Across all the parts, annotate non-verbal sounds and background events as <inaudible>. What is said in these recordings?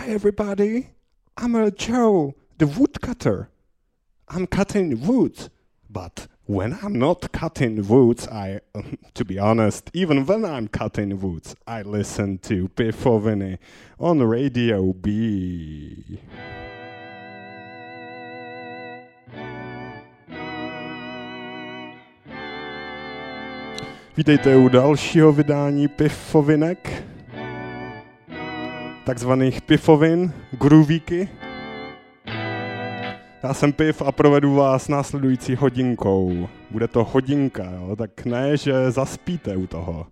Hi, everybody. I'm a Joe, the woodcutter. I'm cutting wood, but when I'm not cutting woods, I, <laughs> to be honest, even when I'm cutting woods, I listen to Pifoviny on Radio B. Vítejte u dalšího vydání Pifovinek, takzvaných Pifovin, groovíky. Já jsem Piv a provedu vás následující hodinkou. Bude to hodinka, jo? tak ne, že zaspíte u toho.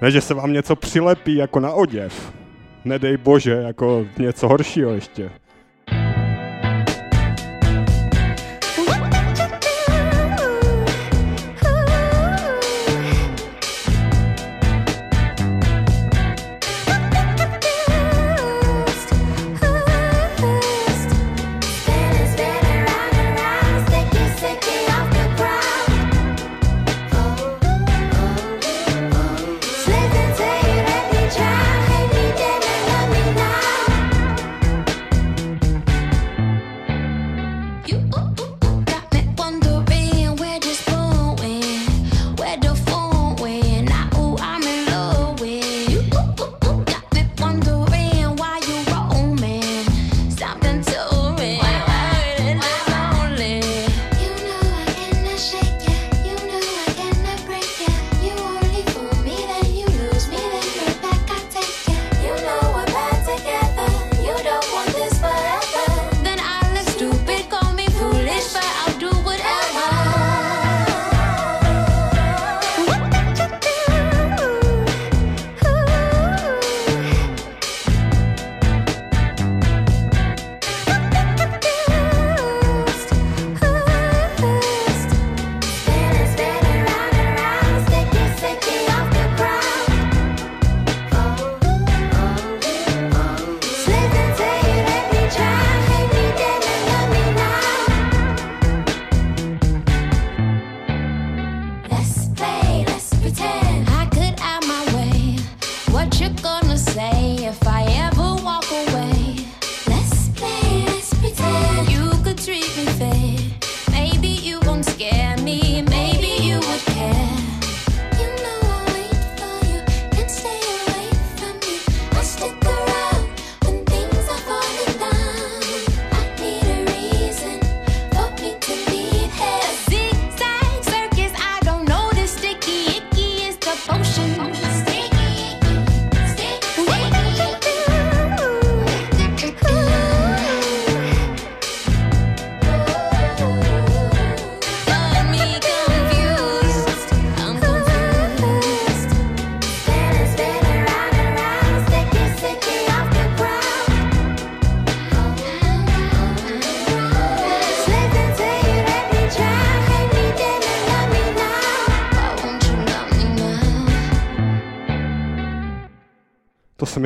Ne, že se vám něco přilepí jako na oděv. Nedej bože, jako něco horšího ještě.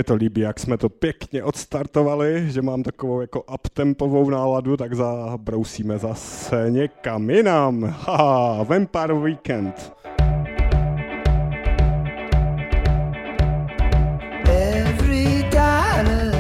to líbí, jak jsme to pěkně odstartovali, že mám takovou jako uptempovou náladu, tak zabrousíme zase někam jinam. Haha, Vampire Weekend. Every dollar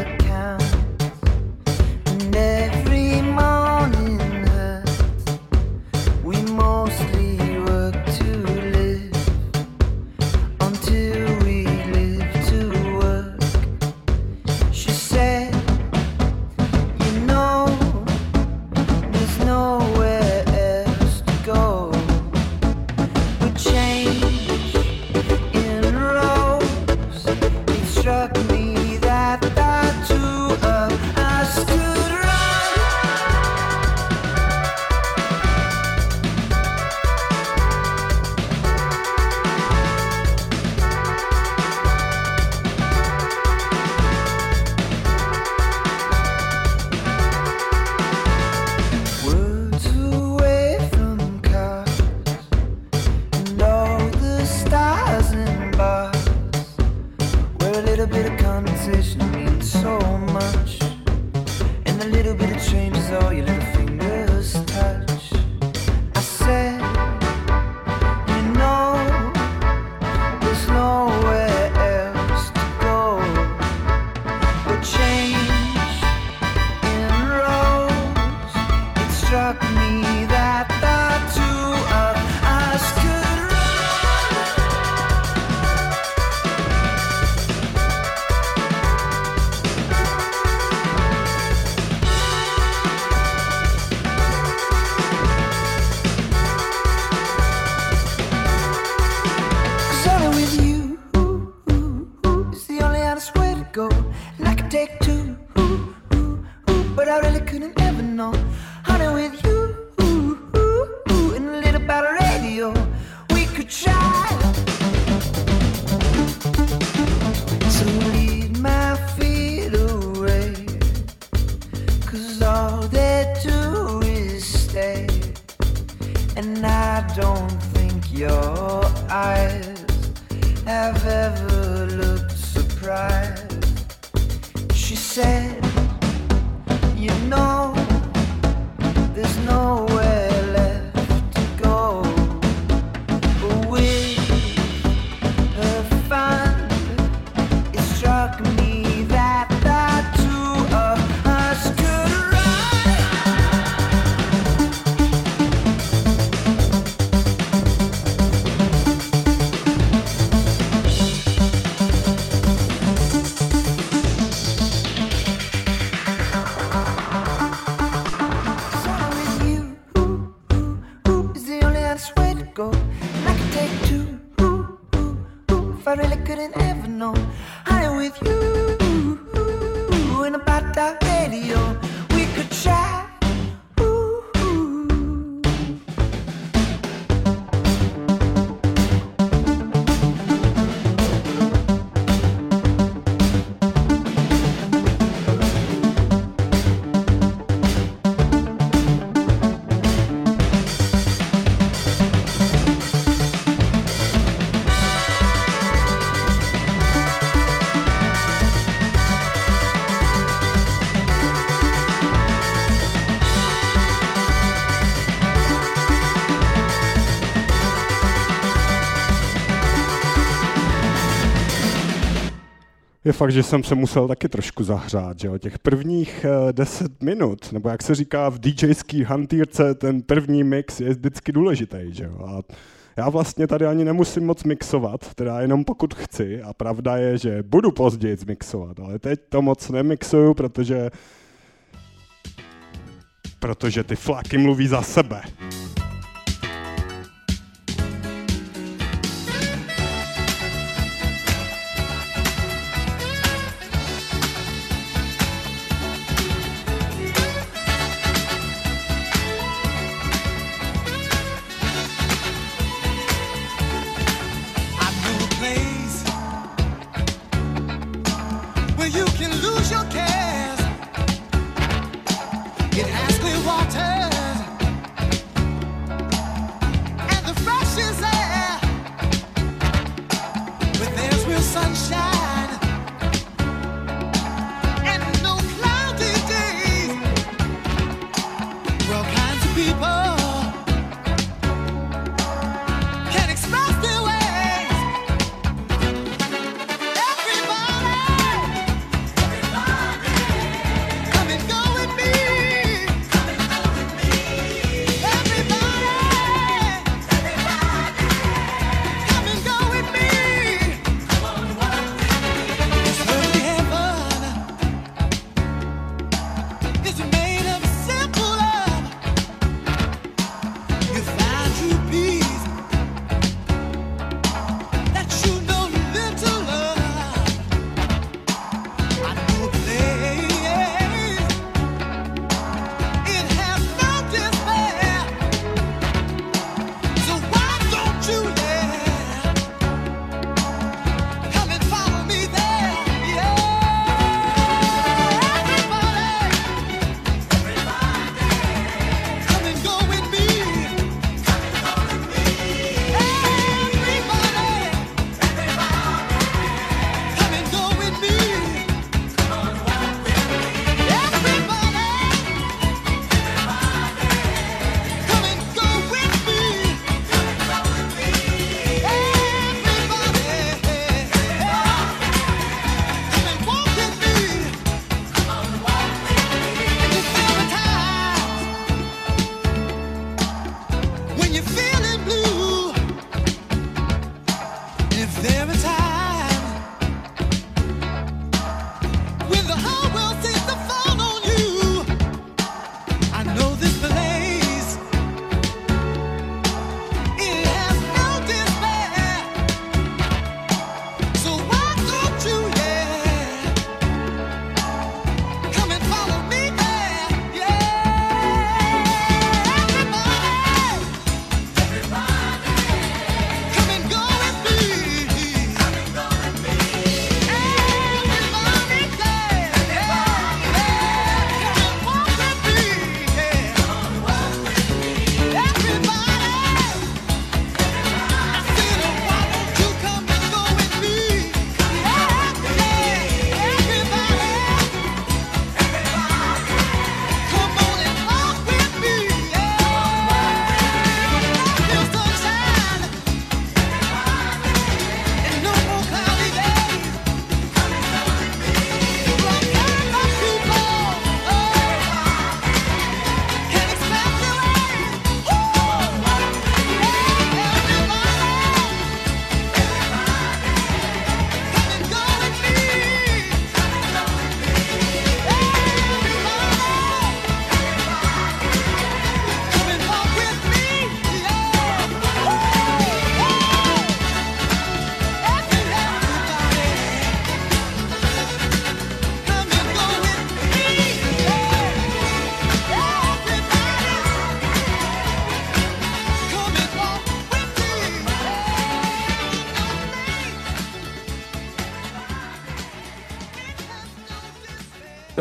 And I don't think your eyes have ever looked surprised. She said, You know, there's nowhere Je fakt, že jsem se musel taky trošku zahřát, že jo. Těch prvních eh, 10 minut, nebo jak se říká v DJský hantýrce, ten první mix je vždycky důležitý, že jo. A já vlastně tady ani nemusím moc mixovat, teda jenom pokud chci. A pravda je, že budu později mixovat, ale teď to moc nemixuju, protože protože ty flaky mluví za sebe.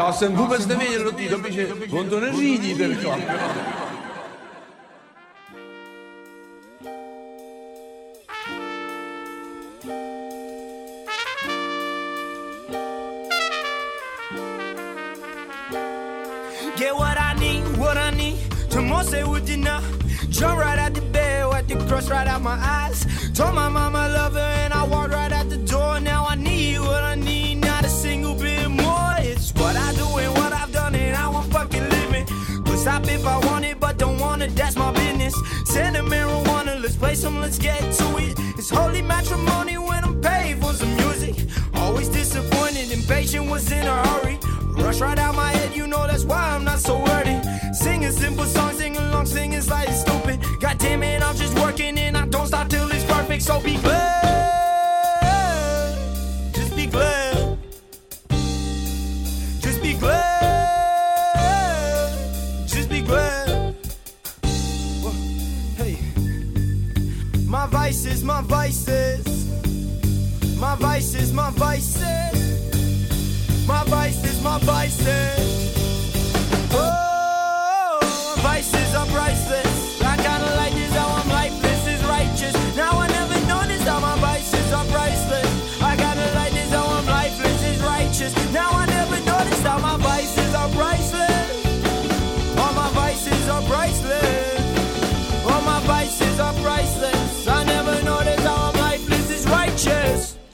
Já jsem vůbec nevěděl do té doby, že on to neřídí, ten chlap. Get what I need, what I need. Tomorrow say would you not? Jump right out the bed, wipe the crust right out my eyes. Send a marijuana, let's play some, let's get to it. It's holy matrimony when I'm paid for some music. Always disappointed, impatient, was in a hurry. Rush right out my head, you know that's why I'm not so wordy. Sing a simple songs, sing along, singing like stupid. God damn it, I'm just working and I don't stop till it's perfect. So be glad, vices, my vices. My vices,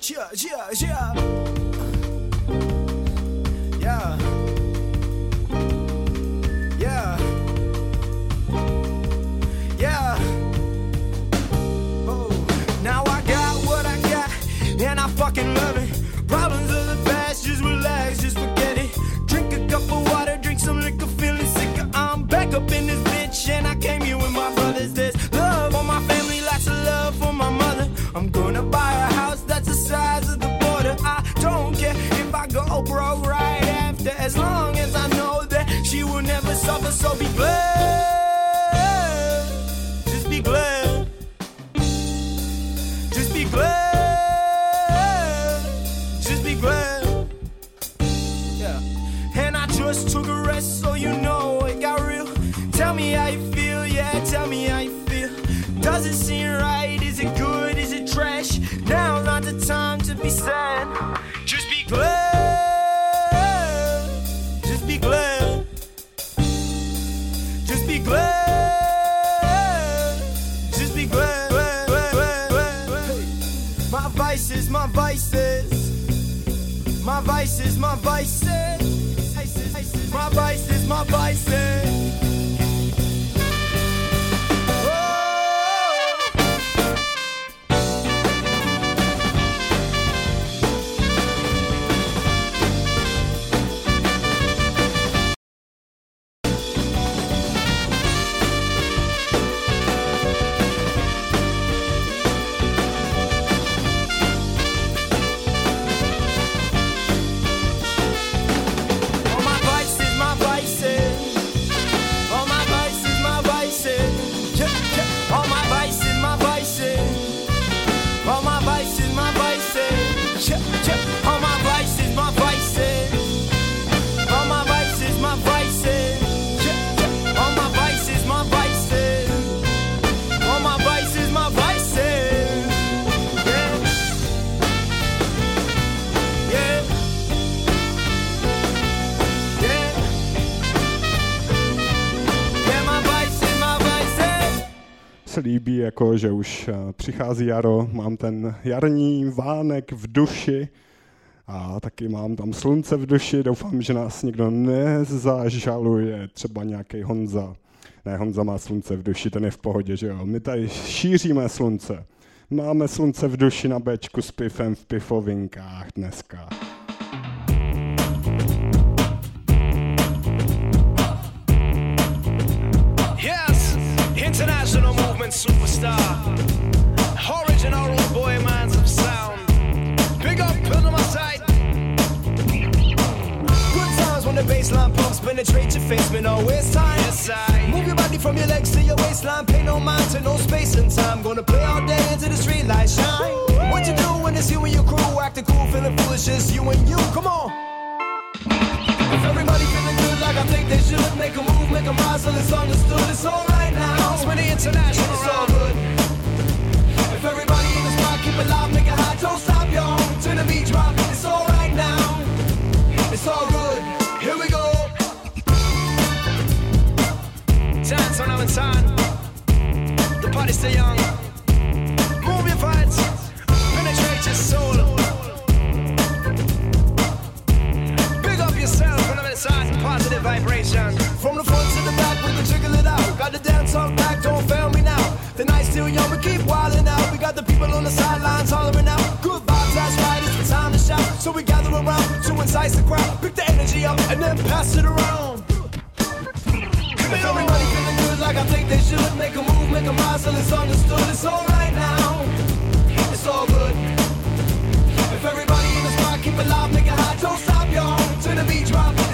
yeah, yeah. Yeah. So be glad, is my bison. My vice is my bison. Jako, že už eh, přichází jaro, mám ten jarní vánek v duši a taky mám tam slunce v duši, doufám, že nás někdo nezažaluje, třeba nějaký Honza. Ne, Honza má slunce v duši, ten je v pohodě, že jo. My tady šíříme slunce. Máme slunce v duši na Bčku s pifem v pifovinkách dneska. Movement superstar. Original boy minds of sound. Big up, put on my side. Good times when the baseline pumps penetrate your face, man, no waste time. Yes, I. Move your body from your legs to your waistline, pay no mind to no space and time. Gonna play all day until the street lights shine. What you do when it's you and your crew acting cool, feeling foolish, it's you and you. Come on. If everybody feeling good like I think they should, make a move, make a rise till it's understood. It's alright now. It's the international. It's all good. If everybody in the spot keep loud, make it hot, don't stop, y'all. To the beat drop. It's alright now. It's all good. Here we go. Dance on our time. The party's still young. Side. Positive vibration. From the front to the back, we can jiggle it out. Got the dance on back, don't fail me now. The night's still young, we keep wilding out. We got the people on the sidelines hollering out. Good vibes, that's right, it's the time to shout. So we gather around to entice the crowd. Pick the energy up and then pass it around. If everybody feeling good like I think they should, make a move, make a rise till it's understood. It's alright now. It's all good. If everybody in the spot keep loud, make it hot, don't stop, y'all. To the beat drop.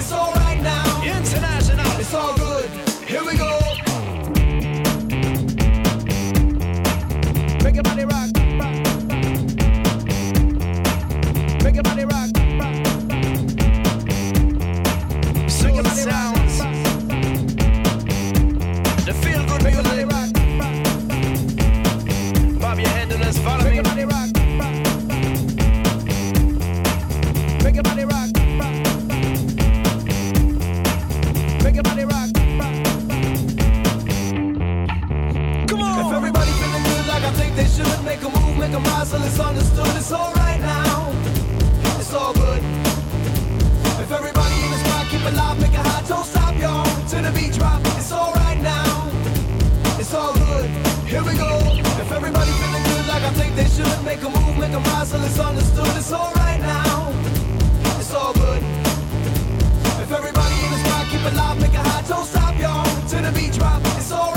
A a till it's understood. It's alright now. It's all good. If everybody in the spot keep loud, make it hot, don't stop, y'all. To the beat drop. It's alright now. It's all good. Here we go. If everybody feeling good like I think they should, make a move, make a till it's understood. It's alright now. It's all good. If everybody in the spot keep loud, make it hot, don't stop, y'all. To the beat drop. It's alright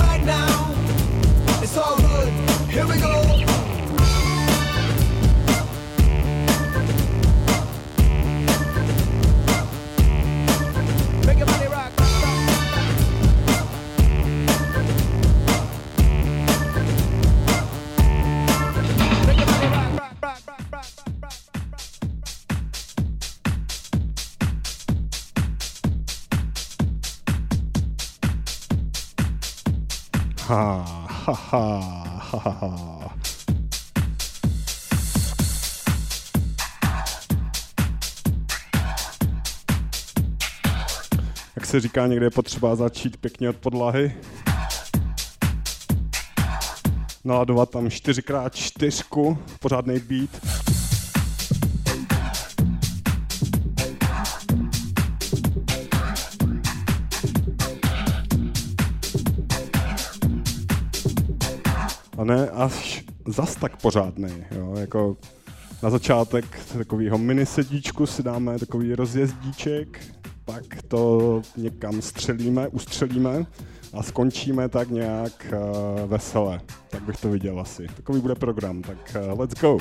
Jak se říká, někde je potřeba začít pěkně od podlahy. Naladovat tam 4x4, pořádný beat. Ne až zas tak pořádný, jo, jako na začátek takového mini sedíčku si dáme takový rozjezdíček, pak to někam střelíme, ustřelíme a skončíme tak nějak uh, vesele. Tak bych to viděl asi. Takový bude program, tak uh, let's go.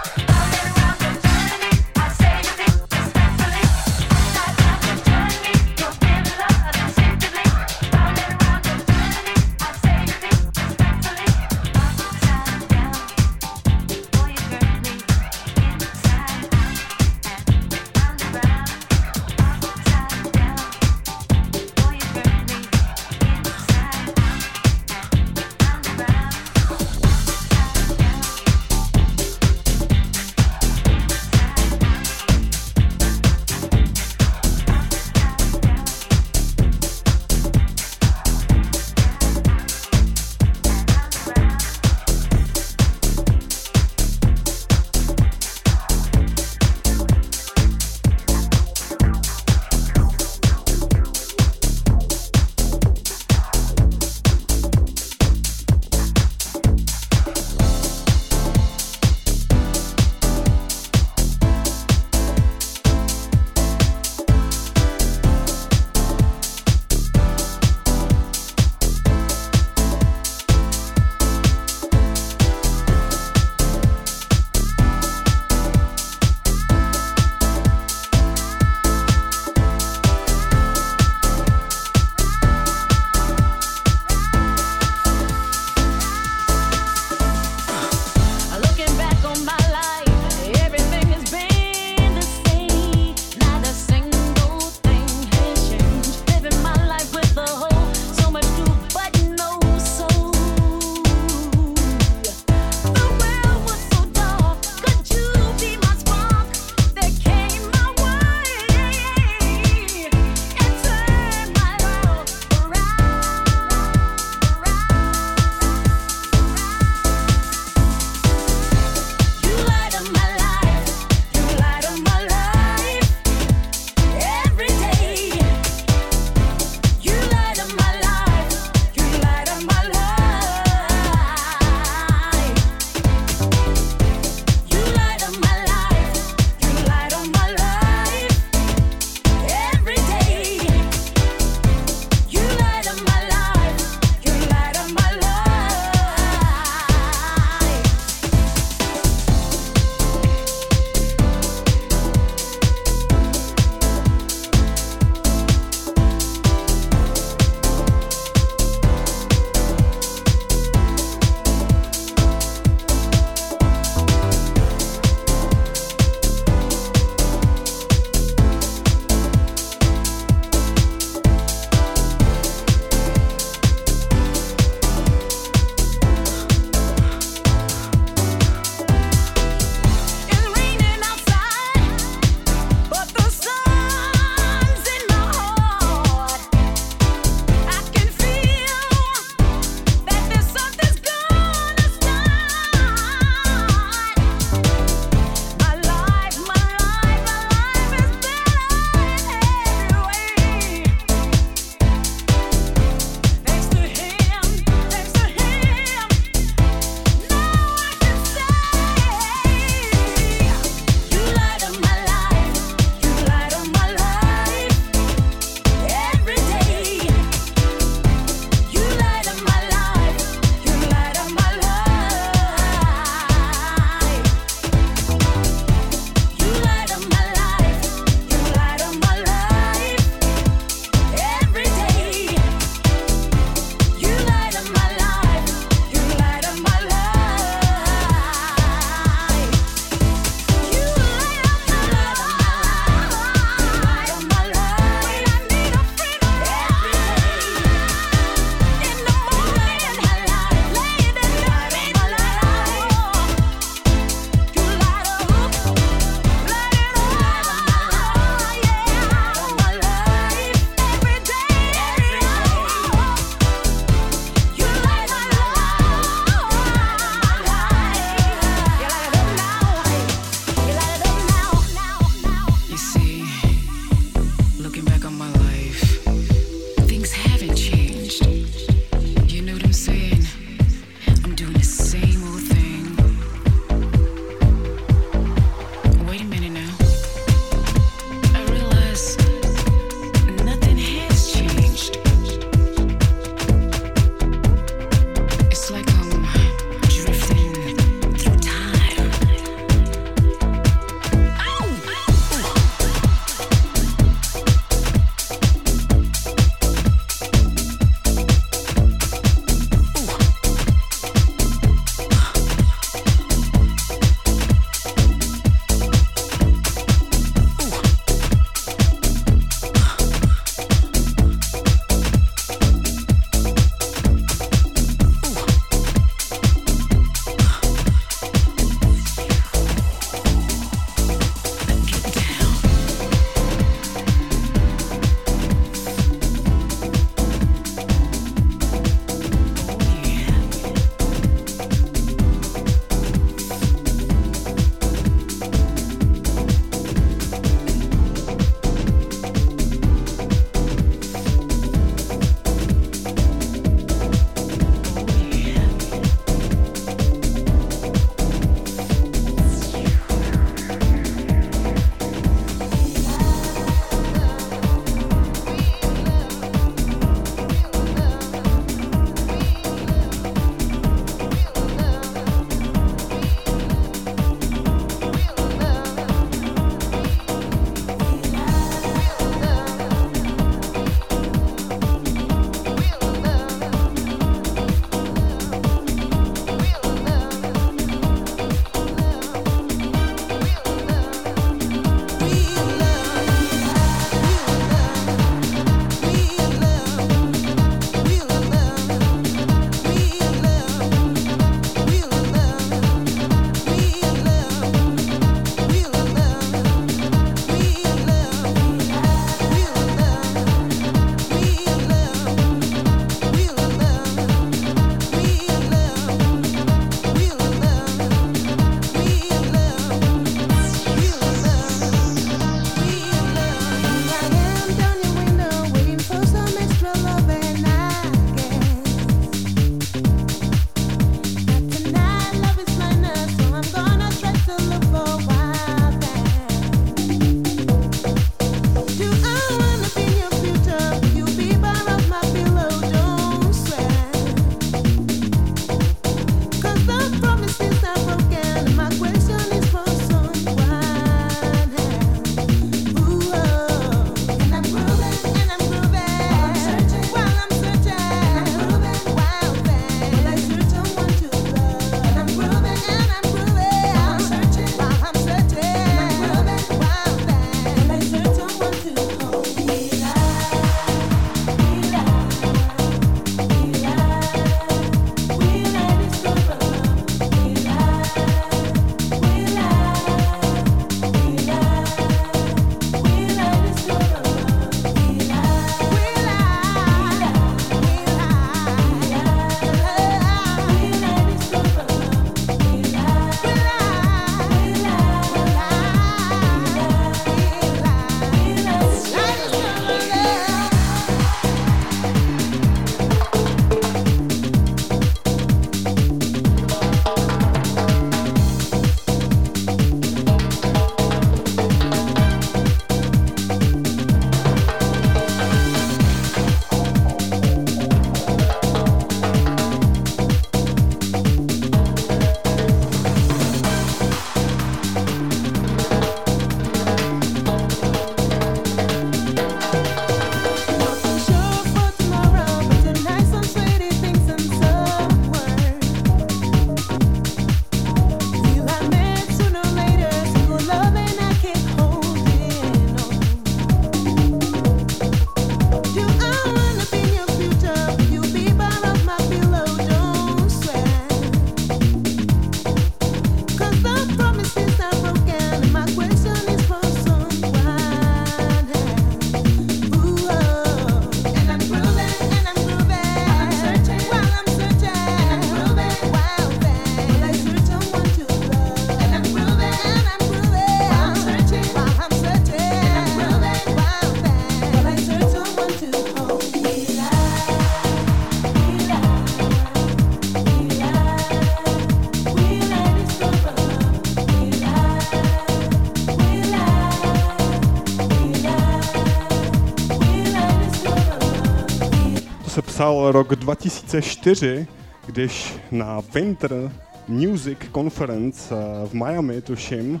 Psal rok 2004, když na Winter Music Conference eh, v Miami, tuším,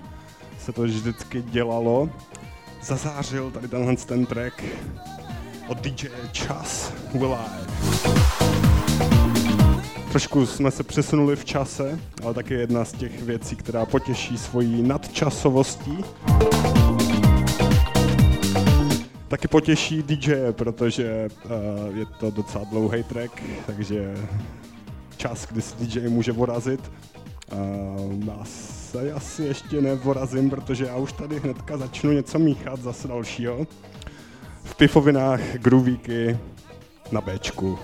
se to vždycky dělalo, zazářil tady tenhle ten track od DJ Chas Will I. Trošku jsme se přesunuli v čase, ale taky jedna z těch věcí, která potěší svojí nadčasovostí. Taky potěší DJ, protože uh, je to docela dlouhý track, takže čas, kdy si DJ může vorazit. Uh, já se asi ještě nevorazím, protože já už tady hnedka začnu něco míchat zase dalšího. V pifovinách groovíky na Bčku.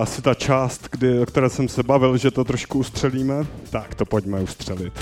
Asi ta část, kdy, o které jsem se bavil, že to trošku ustřelíme. Tak to pojďme ustřelit.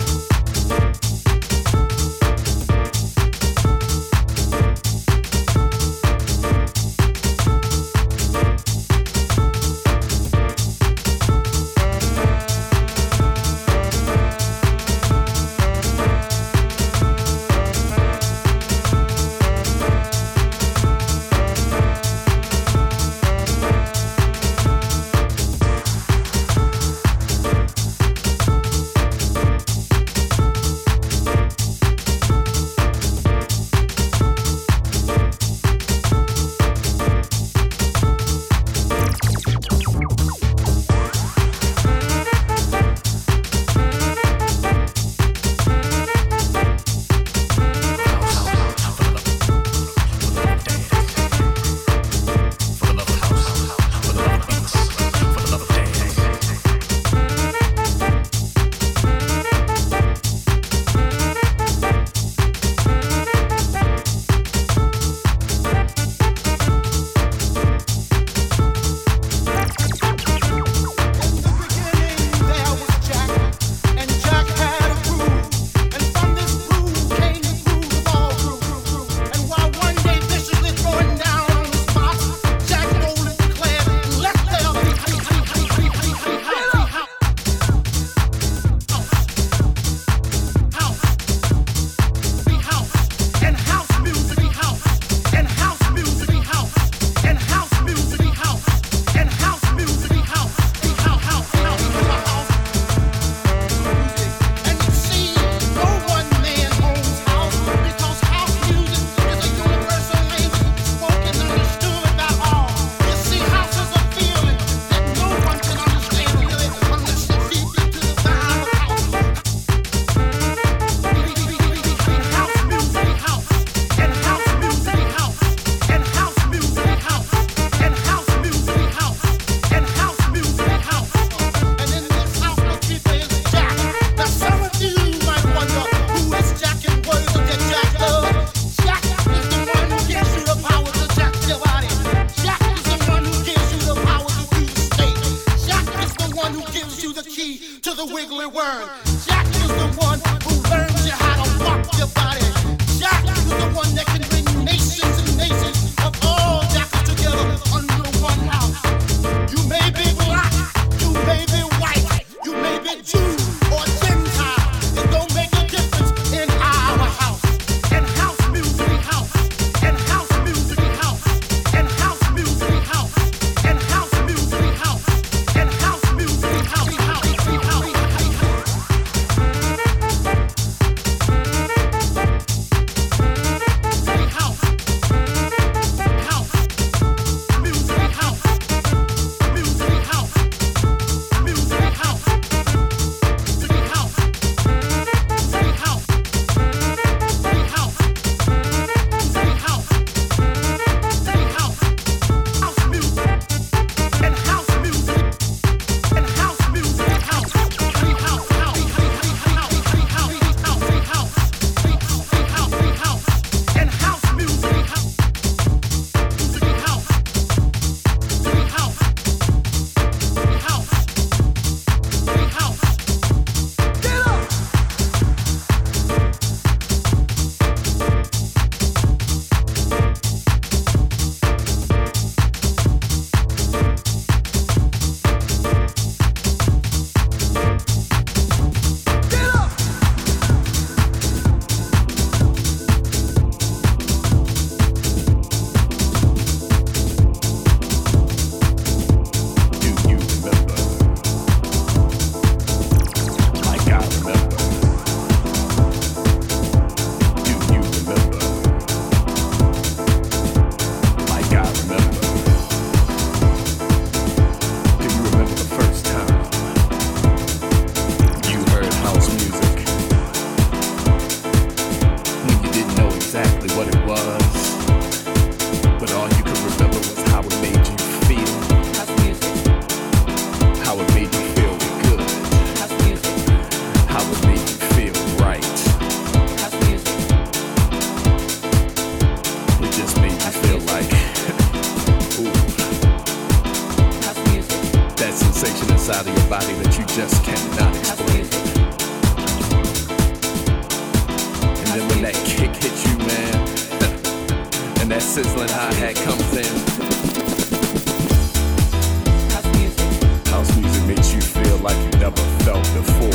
like you never felt before.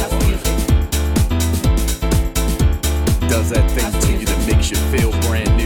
Does that thing to you that makes you feel brand new?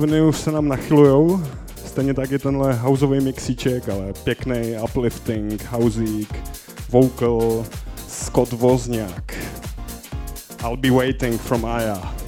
Epiphany už se nám nachylujou, stejně tak je tenhle houseový mixíček, ale pěkný, uplifting, housík, vocal, Scott Wozniak. I'll be waiting from Aya.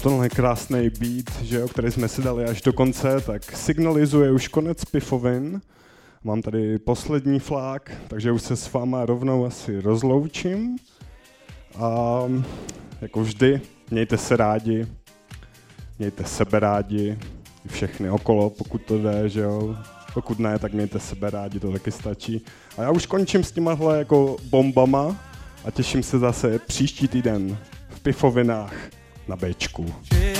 Tenhle krásný beat, že jo, který jsme si dali až do konce, tak signalizuje už konec pifovin. Mám tady poslední flák, takže už se s váma rovnou asi rozloučím. A jako vždy, mějte se rádi, mějte sebe rádi, všechny okolo, pokud to jde, že jo. Pokud ne, tak mějte sebe rádi, to taky stačí. A já už končím s těmahle jako bombama a těším se zase příští týden v Pifovinách na Betco. Yeah.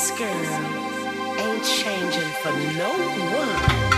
This girl ain't changing for no one.